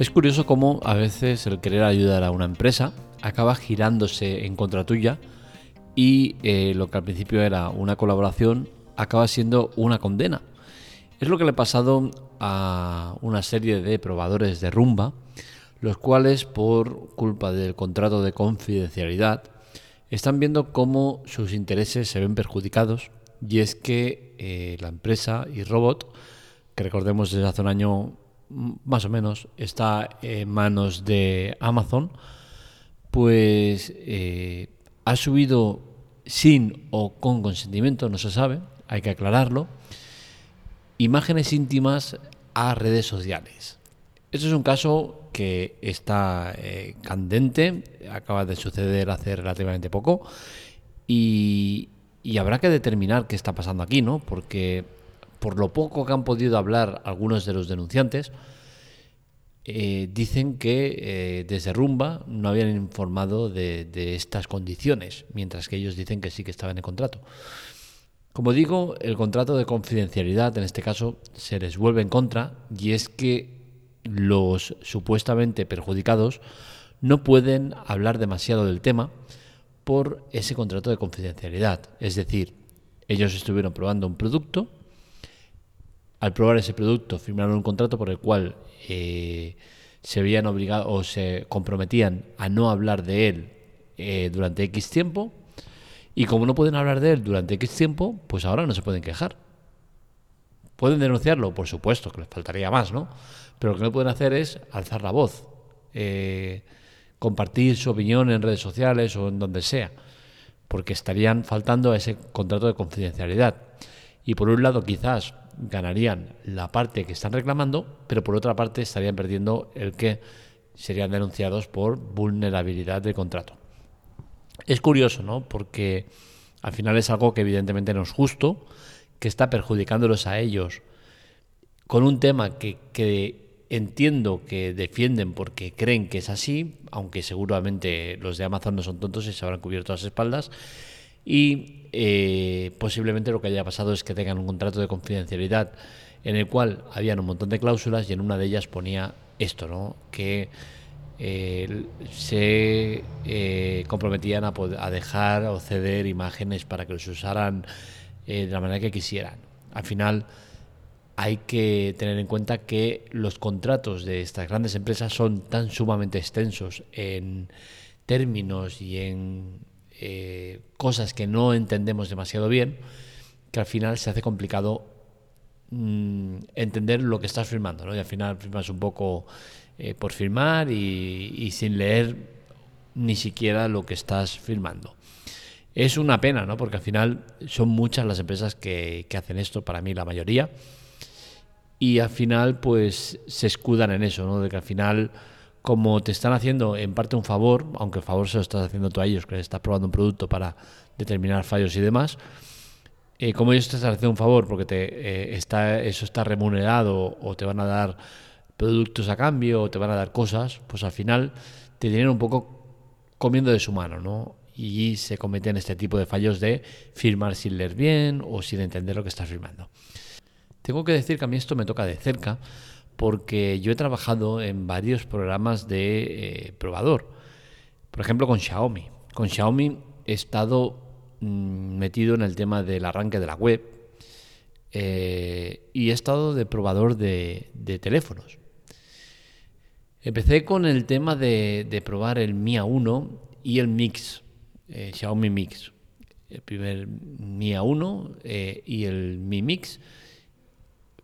Es curioso cómo a veces el querer ayudar a una empresa acaba girándose en contra tuya y eh, lo que al principio era una colaboración acaba siendo una condena. Es lo que le ha pasado a una serie de probadores de rumba, los cuales por culpa del contrato de confidencialidad están viendo cómo sus intereses se ven perjudicados y es que eh, la empresa y Robot, que recordemos desde hace un año más o menos está en manos de Amazon, pues eh, ha subido sin o con consentimiento, no se sabe, hay que aclararlo, imágenes íntimas a redes sociales. Esto es un caso que está eh, candente, acaba de suceder hace relativamente poco y, y habrá que determinar qué está pasando aquí, ¿no? Porque por lo poco que han podido hablar algunos de los denunciantes, eh, dicen que eh, desde Rumba no habían informado de, estas condiciones, mientras que ellos dicen que sí que estaban en contrato. Como digo, el contrato de confidencialidad en este caso se les vuelve en contra y es que los supuestamente perjudicados no pueden hablar demasiado del tema por ese contrato de confidencialidad. Es decir, ellos estuvieron probando un producto, al probar ese producto firmaron un contrato por el cual eh, se veían obligados o se comprometían a no hablar de él eh, durante X tiempo y como no pueden hablar de él durante X tiempo, pues ahora no se pueden quejar. ¿Pueden denunciarlo? Por supuesto, que les faltaría más, ¿no? Pero lo que no pueden hacer es alzar la voz, eh, compartir su opinión en redes sociales o en donde sea, porque estarían faltando a ese contrato de confidencialidad. Y por un lado, quizás ganarían la parte que están reclamando, pero por otra parte estarían perdiendo el que serían denunciados por vulnerabilidad de contrato. Es curioso, ¿no? Porque al final es algo que evidentemente no es justo, que está perjudicándolos a ellos con un tema que, que entiendo que defienden porque creen que es así, aunque seguramente los de Amazon no son tontos y se habrán cubierto las espaldas. Y eh, posiblemente lo que haya pasado es que tengan un contrato de confidencialidad en el cual habían un montón de cláusulas y en una de ellas ponía esto, ¿no? que eh, se eh, comprometían a, a, dejar o ceder imágenes para que los usaran de la manera que quisieran. Al final hay que tener en cuenta que los contratos de estas grandes empresas son tan sumamente extensos en términos y en eh, cosas que no entendemos demasiado bien, que al final se hace complicado mm, entender lo que estás firmando, ¿no? Y al final firmas un poco eh, por firmar y, sin leer ni siquiera lo que estás firmando. Es una pena, ¿no? Porque al final son muchas las empresas que, que hacen esto, para mí la mayoría, y al final pues se escudan en eso, ¿no? De que al final como te están haciendo en parte un favor, aunque el favor se lo estás haciendo tú a ellos, que les estás probando un producto para determinar fallos y demás, eh, como ellos te están haciendo un favor porque te, eh, está, eso está remunerado o te van a dar productos a cambio o te van a dar cosas, pues al final te tienen un poco comiendo de su mano, ¿no? Y se cometen este tipo de fallos de firmar sin leer bien o sin entender lo que estás firmando. Tengo que decir que a mí esto me toca de cerca porque yo he trabajado en varios programas de eh, probador. Por ejemplo, con Xiaomi. Con Xiaomi he estado mm, metido en el tema del arranque de la web eh, y he estado de probador de, teléfonos. Empecé con el tema de, probar el Mi A1 y el Mix, eh, Xiaomi Mix. El primer Mi A1 y el Mi Mix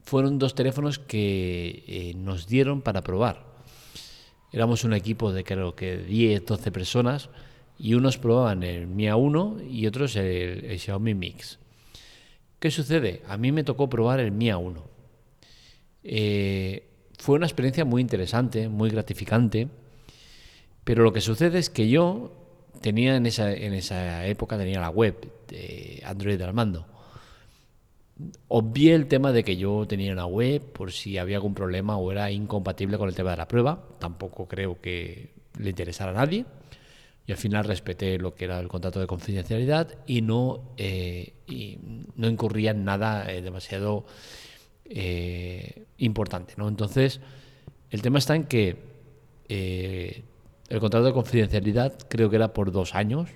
fueron dos teléfonos que eh, nos dieron para probar. Éramos un equipo de creo que 10, 12 personas y unos probaban el Mi A1 y otros el, Xiaomi Mix. ¿Qué sucede? A mí me tocó probar el Mi A1. Eh, fue una experiencia muy interesante, muy gratificante, pero lo que sucede es que yo tenía en esa, en esa época tenía la web de Android al mando Obvié el tema de que yo tenía una web por si había algún problema o era incompatible con el tema de la prueba. Tampoco creo que le interesara a nadie. Y al final respeté lo que era el contrato de confidencialidad y no, eh, no incurría en nada eh, demasiado eh, importante. ¿no? Entonces, El tema está en que eh, el contrato de confidencialidad creo que era por dos años,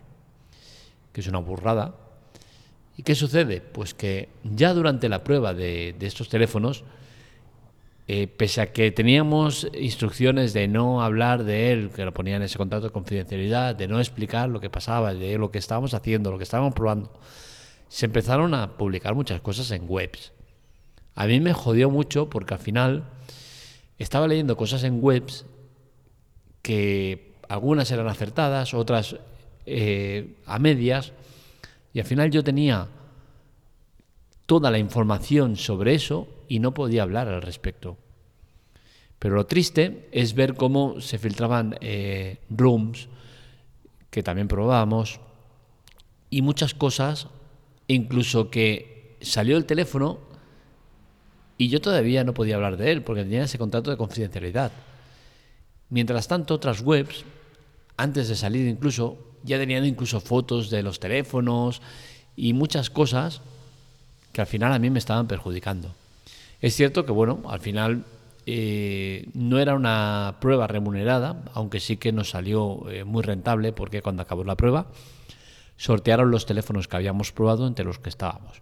que es una burrada. ¿Y qué sucede? Pues que ya durante la prueba de, estos teléfonos, eh, pese a que teníamos instrucciones de no hablar de él, que lo ponía en ese contrato de confidencialidad, de no explicar lo que pasaba, de lo que estábamos haciendo, lo que estábamos probando, se empezaron a publicar muchas cosas en webs. A mí me jodió mucho porque al final estaba leyendo cosas en webs que algunas eran acertadas, otras eh, a medias, y al final yo tenía toda la información sobre eso y no podía hablar al respecto. Pero lo triste es ver cómo se filtraban eh, rooms, que también probábamos, y muchas cosas, incluso que salió el teléfono y yo todavía no podía hablar de él porque tenía ese contrato de confidencialidad. Mientras tanto, otras webs, antes de salir incluso, ya tenían incluso fotos de los teléfonos y muchas cosas que al final a mí me estaban perjudicando. Es cierto que, bueno, al final eh, no era una prueba remunerada, aunque sí que nos salió eh, muy rentable porque cuando acabó la prueba sortearon los teléfonos que habíamos probado entre los que estábamos.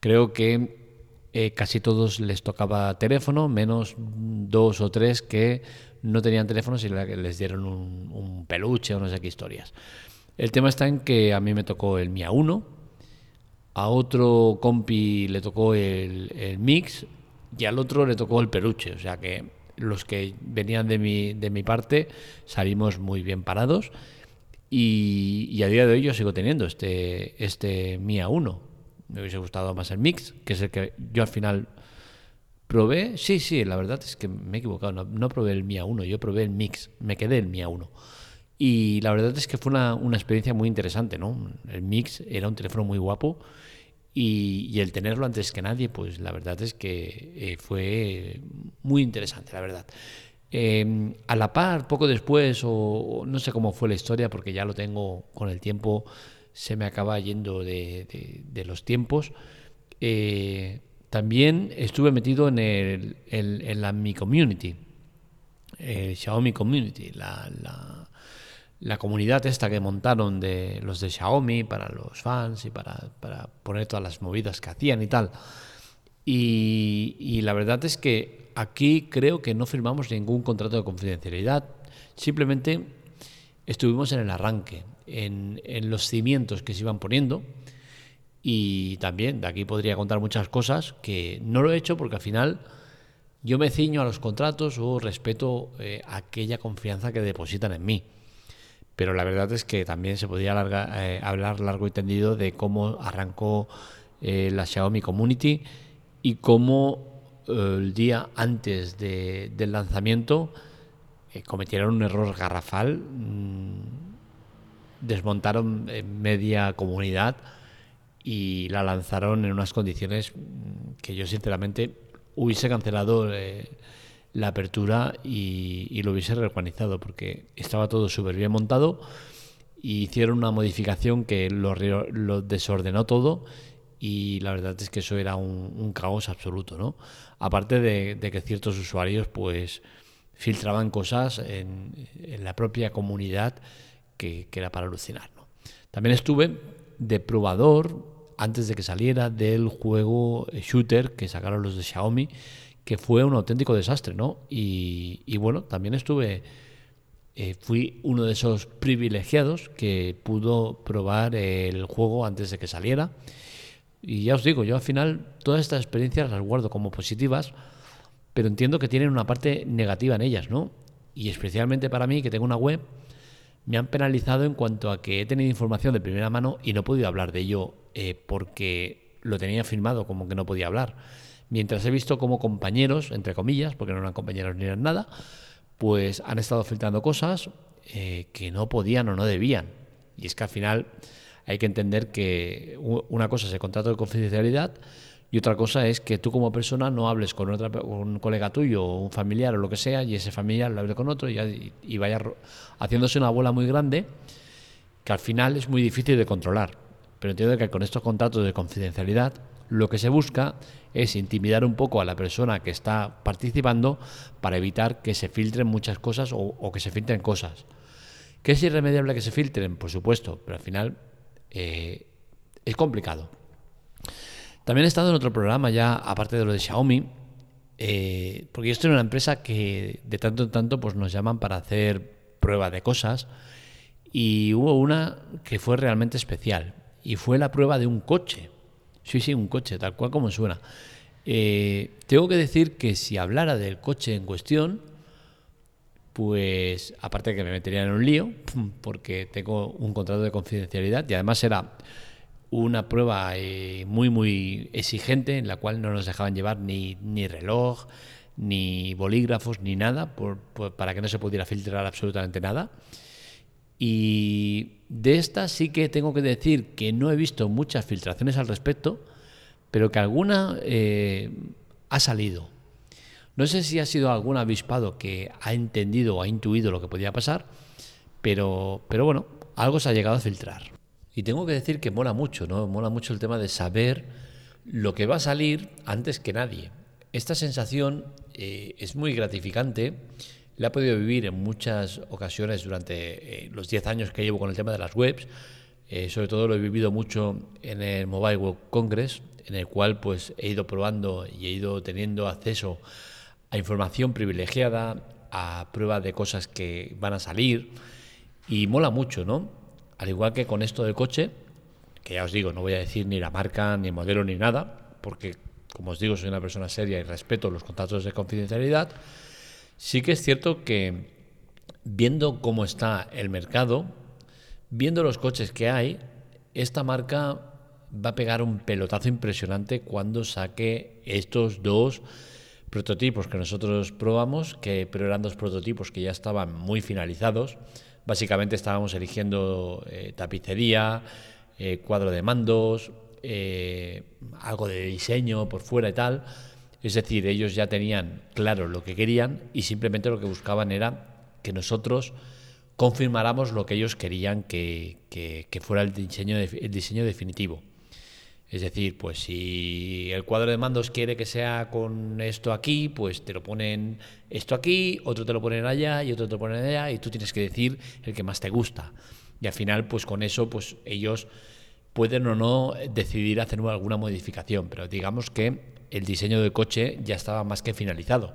Creo que eh, casi todos les tocaba teléfono, menos dos o tres que no tenían teléfonos y les dieron un, peluche o no sé qué historias. El tema está en que a mí me tocó el Mia 1, a otro compi le tocó el, Mix y al otro le tocó el peluche. O sea que los que venían de mi, de mi parte salimos muy bien parados. Y, a día de hoy yo sigo teniendo este, este Mia 1 me hubiese gustado más el Mix, que es el que yo al final probé. Sí, sí, la verdad es que me he equivocado. No, probé el Mia 1, yo probé el Mix. Me quedé el Mia 1. Y la verdad es que fue una, experiencia muy interesante, ¿no? El Mix era un teléfono muy guapo y, el tenerlo antes que nadie, pues la verdad es que eh, fue muy interesante, la verdad. Em, a la par, poco después, o, no sé cómo fue la historia, porque ya lo tengo con el tiempo se me acaba yendo de, los tiempos. Eh, también estuve metido en, el, en, la Mi Community, el Xiaomi Community, la, la, comunidad esta que montaron de los de Xiaomi para los fans y para, para poner todas las movidas que hacían y tal. Y, la verdad es que aquí creo que no firmamos ningún contrato de confidencialidad, simplemente estuvimos en el arranque en, los cimientos que se iban poniendo. Y también de aquí podría contar muchas cosas que no lo he hecho porque al final yo me ciño a los contratos o respeto eh, aquella confianza que depositan en mí. Pero la verdad es que también se podría eh, hablar largo y tendido de cómo arrancó eh, la Xiaomi Community y cómo el día antes del lanzamiento cometieron un error garrafal. Mm, desmontaron media comunidad y la lanzaron en unas condiciones que yo sinceramente hubiese cancelado eh, la apertura y, lo hubiese reorganizado porque estaba todo súper bien montado y hicieron una modificación que lo, desordenó todo y la verdad es que eso era un, caos absoluto, ¿no? Aparte de, que ciertos usuarios pues filtraban cosas en, la propia comunidad que, era para alucinar. También estuve de probador antes de que saliera del juego shooter que sacaron los de Xiaomi, que fue un auténtico desastre, ¿no? Y, bueno, también estuve, eh, fui uno de esos privilegiados que pudo probar el juego antes de que saliera. Y ya os digo, yo al final todas estas experiencias las guardo como positivas, pero entiendo que tienen una parte negativa en ellas, ¿no? Y especialmente para mí, que tengo una web me han penalizado en cuanto a que he tenido información de primera mano y no he podido hablar de ello eh, porque lo tenía firmado como que no podía hablar. Mientras he visto como compañeros, entre comillas, porque no eran compañeros ni eran nada, pues han estado filtrando cosas eh, que no podían o no debían. Y es que al final hay que entender que una cosa es el contrato de confidencialidad y otra cosa es que tú como persona no hables con, otra, un colega tuyo o un familiar o lo que sea y ese familiar lo hable con otro y, vaya haciéndose una bola muy grande que al final es muy difícil de controlar. Pero entiendo que con estos contratos de confidencialidad lo que se busca es intimidar un poco a la persona que está participando para evitar que se filtren muchas cosas o, que se filtren cosas. ¿Que es irremediable que se filtren? Por supuesto, pero al final eh, es complicado. También he estado en otro programa ya, aparte de lo de Xiaomi, eh, porque yo estoy en una empresa que de tanto en tanto pues, nos llaman para hacer prueba de cosas y hubo una que fue realmente especial y fue la prueba de un coche. Sí, sí, un coche, tal cual como suena. Eh, tengo que decir que si hablara del coche en cuestión, pues aparte de que me metería en un lío, porque tengo un contrato de confidencialidad y además era una prueba eh, muy, muy exigente en la cual no nos dejaban llevar ni, ni reloj, ni bolígrafos, ni nada, para que no se pudiera filtrar absolutamente nada. Y de esta sí que tengo que decir que no he visto muchas filtraciones al respecto, pero que alguna eh, ha salido. No sé si ha sido algún avispado que ha entendido o ha intuido lo que podía pasar, pero, pero bueno, algo se ha llegado a filtrar. Y tengo que decir que mola mucho, ¿no? Mola mucho el tema de saber lo que va a salir antes que nadie. Esta sensación eh, es muy gratificante. La he podido vivir en muchas ocasiones durante eh, los 10 años que llevo con el tema de las webs. Eh, sobre todo lo he vivido mucho en el Mobile World Congress, en el cual pues he ido probando y he ido teniendo acceso a información privilegiada, a pruebas de cosas que van a salir y mola mucho, ¿no? Al igual que con esto del coche, que ya os digo, no voy a decir ni la marca, ni el modelo, ni nada, porque, como os digo, soy una persona seria y respeto los contratos de confidencialidad, sí que es cierto que viendo cómo está el mercado, viendo los coches que hay, esta marca va a pegar un pelotazo impresionante cuando saque estos dos prototipos que nosotros probamos, que pero eran dos prototipos que ya estaban muy finalizados Básicamente estábamos eligiendo eh, tapicería, eh, cuadro de mandos, eh, algo de diseño por fuera y tal. Es decir, ellos ya tenían claro lo que querían y simplemente lo que buscaban era que nosotros confirmáramos lo que ellos querían que, fuera el diseño, el diseño definitivo. Es decir, pues si el cuadro de mandos quiere que sea con esto aquí, pues te lo ponen esto aquí, otro te lo ponen allá y otro te lo ponen allá y tú tienes que decir el que más te gusta. Y al final, pues con eso, pues ellos pueden o no decidir hacer alguna modificación, pero digamos que el diseño del coche ya estaba más que finalizado.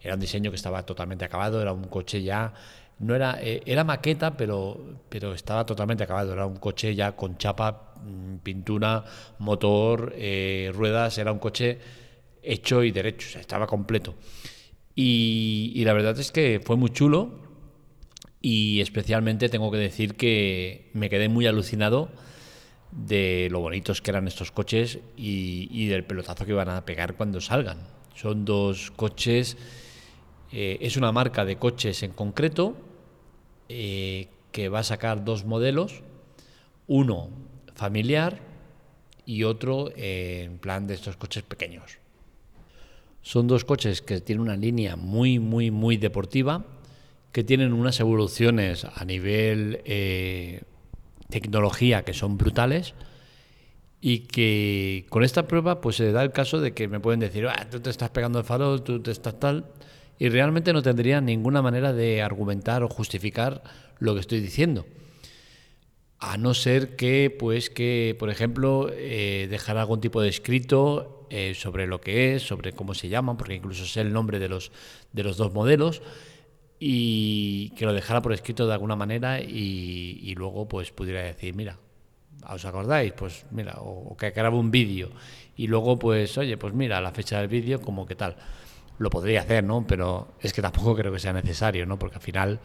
Era un diseño que estaba totalmente acabado, era un coche ya no era eh, era maqueta, pero pero estaba totalmente acabado, era un coche ya con chapa Mm, pintura, motor, eh, ruedas, era un coche hecho y derecho, estaba completo. Y, la verdad es que fue muy chulo y especialmente tengo que decir que me quedé muy alucinado de lo bonitos que eran estos coches y, del pelotazo que iban a pegar cuando salgan. Son dos coches, eh, es una marca de coches en concreto eh, que va a sacar dos modelos, uno familiar y otro en plan de estos coches pequeños. Son dos coches que tienen una línea muy, muy, muy deportiva, que tienen unas evoluciones a nivel eh, tecnología que son brutales y que con esta prueba pues se da el caso de que me pueden decir, ah, tú te estás pegando el farol, tú te estás tal, y realmente no tendría ninguna manera de argumentar o justificar lo que estoy diciendo. A no ser que, pues, que, por ejemplo, eh, dejar algún tipo de escrito eh, sobre lo que es, sobre cómo se llaman, porque incluso sé el nombre de los, de los dos modelos, y que lo dejara por escrito de alguna manera y, luego, pues, pudiera decir, mira, ¿os acordáis? Pues, mira, o, que grabe un vídeo y luego, pues, oye, pues mira, la fecha del vídeo, como que tal. Lo podría hacer, ¿no? Pero es que tampoco creo que sea necesario, ¿no? Porque al final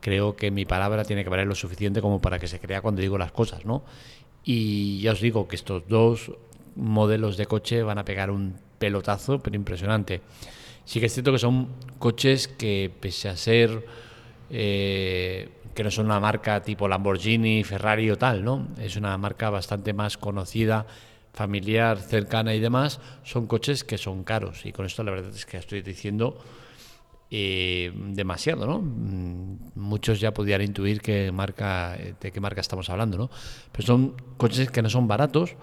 creo que mi palabra tiene que valer lo suficiente como para que se crea cuando digo las cosas, ¿no? Y ya os digo que estos dos modelos de coche van a pegar un pelotazo, pero impresionante. Sí que es cierto que son coches que, pese a ser eh, que no son una marca tipo Lamborghini, Ferrari o tal, ¿no? Es una marca bastante más conocida, familiar, cercana y demás. Son coches que son caros. Y con esto la verdad es que estoy diciendo eh, demasiado, ¿no? Mm, muchos ya podían intuir qué marca, de qué marca estamos hablando, ¿no? Pero son coches que no son baratos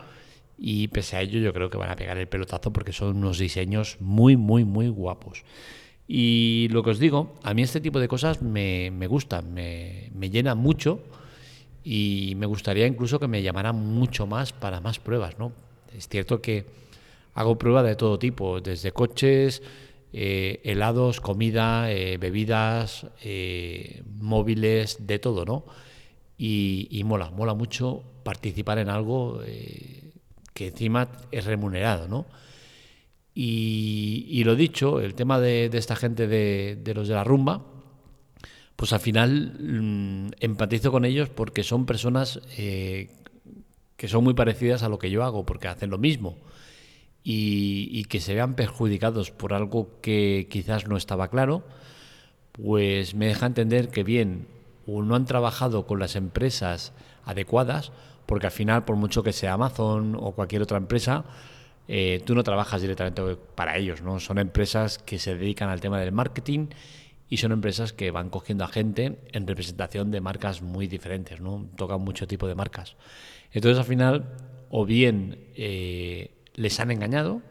y pese a ello yo creo que van a pegar el pelotazo porque son unos diseños muy, muy, muy guapos. Y lo que os digo, a mí este tipo de cosas me, me gustan, me, me llenan mucho y me gustaría incluso que me llamaran mucho más para más pruebas, ¿no? Es cierto que hago pruebas de todo tipo, desde coches, eh, helados, comida, eh, bebidas, eh, móviles, de todo, ¿no? Y, y, mola, mola mucho participar en algo que encima es remunerado, ¿no? Y, lo dicho, el tema de, esta gente de, los de la rumba, pues al final mm, empatizo con ellos porque son personas eh, que son muy parecidas a lo que yo hago, porque hacen lo mismo. Y, que se vean perjudicados por algo que quizás no estaba claro, pues me deja entender que bien, o no han trabajado con las empresas adecuadas, porque al final, por mucho que sea Amazon o cualquier otra empresa, eh, tú no trabajas directamente para ellos, ¿no? Son empresas que se dedican al tema del marketing y son empresas que van cogiendo a gente en representación de marcas muy diferentes, ¿no? Tocan mucho tipo de marcas. Entonces, al final, o bien eh, les han engañado,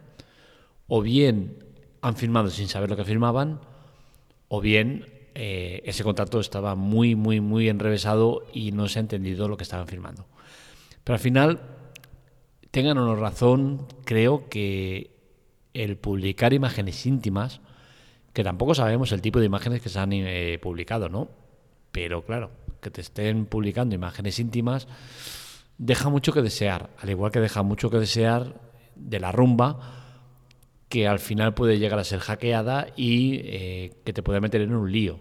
o bien han firmado sin saber lo que firmaban, o bien eh, ese contrato estaba muy, muy, muy enrevesado y no se ha entendido lo que estaban firmando. Pero al final, tengan o razón, creo que el publicar imágenes íntimas, que tampoco sabemos el tipo de imágenes que se han eh, publicado, ¿no? Pero claro, que te estén publicando imágenes íntimas deja mucho que desear, al igual que deja mucho que desear de la rumba, que al final puede llegar a ser hackeada y eh, que te puede meter en un lío.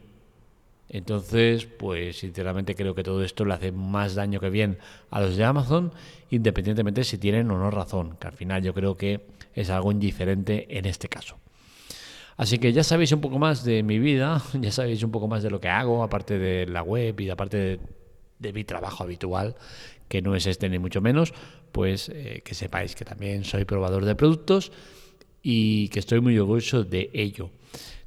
Entonces, pues sinceramente creo que todo esto le hace más daño que bien a los de Amazon, independientemente si tienen o no razón, que al final yo creo que es algo indiferente en este caso. Así que ya sabéis un poco más de mi vida, ya sabéis un poco más de lo que hago, aparte de la web y aparte de, mi trabajo habitual, que no es este ni mucho menos, pues eh, que sepáis que también soy probador de productos y que estoy muy orgulloso de ello.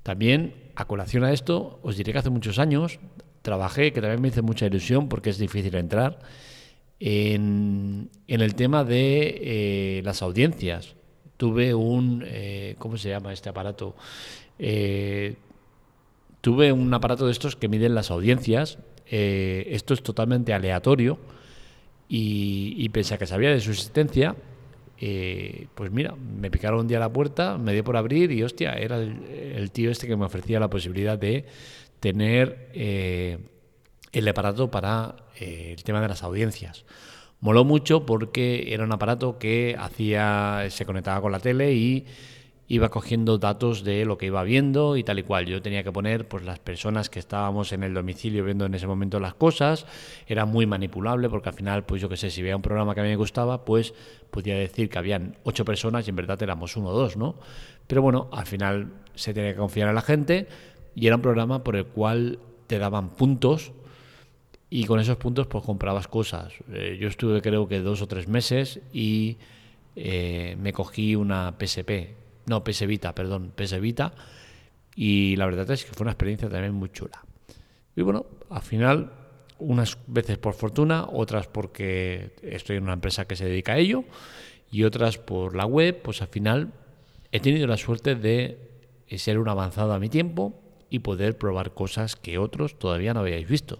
También a colación a esto, os diré que hace muchos años trabajé, que también me hizo mucha ilusión porque es difícil entrar, en, el tema de eh, las audiencias. Tuve un, eh, ¿cómo se llama este aparato? Eh, tuve un aparato de estos que miden las audiencias. esto es totalmente aleatorio y, y pese a que sabía de su existencia, eh, pues mira, me picaron un día la puerta, me dio por abrir y hostia, era el, tío este que me ofrecía la posibilidad de tener eh, el aparato para eh, el tema de las audiencias. Moló mucho porque era un aparato que hacía, se conectaba con la tele y iba cogiendo datos de lo que iba viendo y tal y cual. Yo tenía que poner pues las personas que estábamos en el domicilio viendo en ese momento las cosas. Era muy manipulable porque al final, pues yo qué sé, si veía un programa que a mí me gustaba, pues podía decir que habían ocho personas y en verdad éramos uno o dos, ¿no? Pero bueno, al final se tenía que confiar en la gente y era un programa por el cual te daban puntos y con esos puntos pues comprabas cosas. Eh, yo estuve creo que dos o tres meses y eh, me cogí una PSP, no, PS Vita, perdón, PS Vita. Y la verdad es que fue una experiencia también muy chula. Y bueno, al final, unas veces por fortuna, otras porque estoy en una empresa que se dedica a ello, y otras por la web, pues al final he tenido la suerte de ser un avanzado a mi tiempo y poder probar cosas que otros todavía no habíais visto.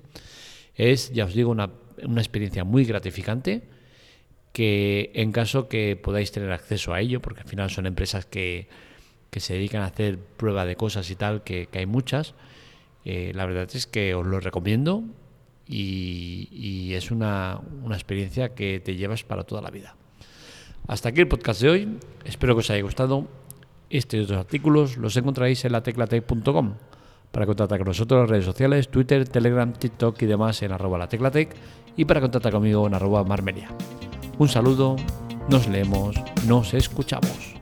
Es, ya os digo, una, una experiencia muy gratificante que en caso que podáis tener acceso a ello, porque al final son empresas que, se dedican a hacer prueba de cosas y tal, que, hay muchas, eh, la verdad es que os lo recomiendo y, es una, una, experiencia que te llevas para toda la vida. Hasta aquí el podcast de hoy, espero que os haya gustado. Este y otros artículos los encontraréis en la teclatec.com. Para contactar con nosotros en redes sociales, Twitter, Telegram, TikTok y demás en arroba la teclatec y para contactar conmigo en arroba marmelia. Un saludo, nos leemos, nos escuchamos.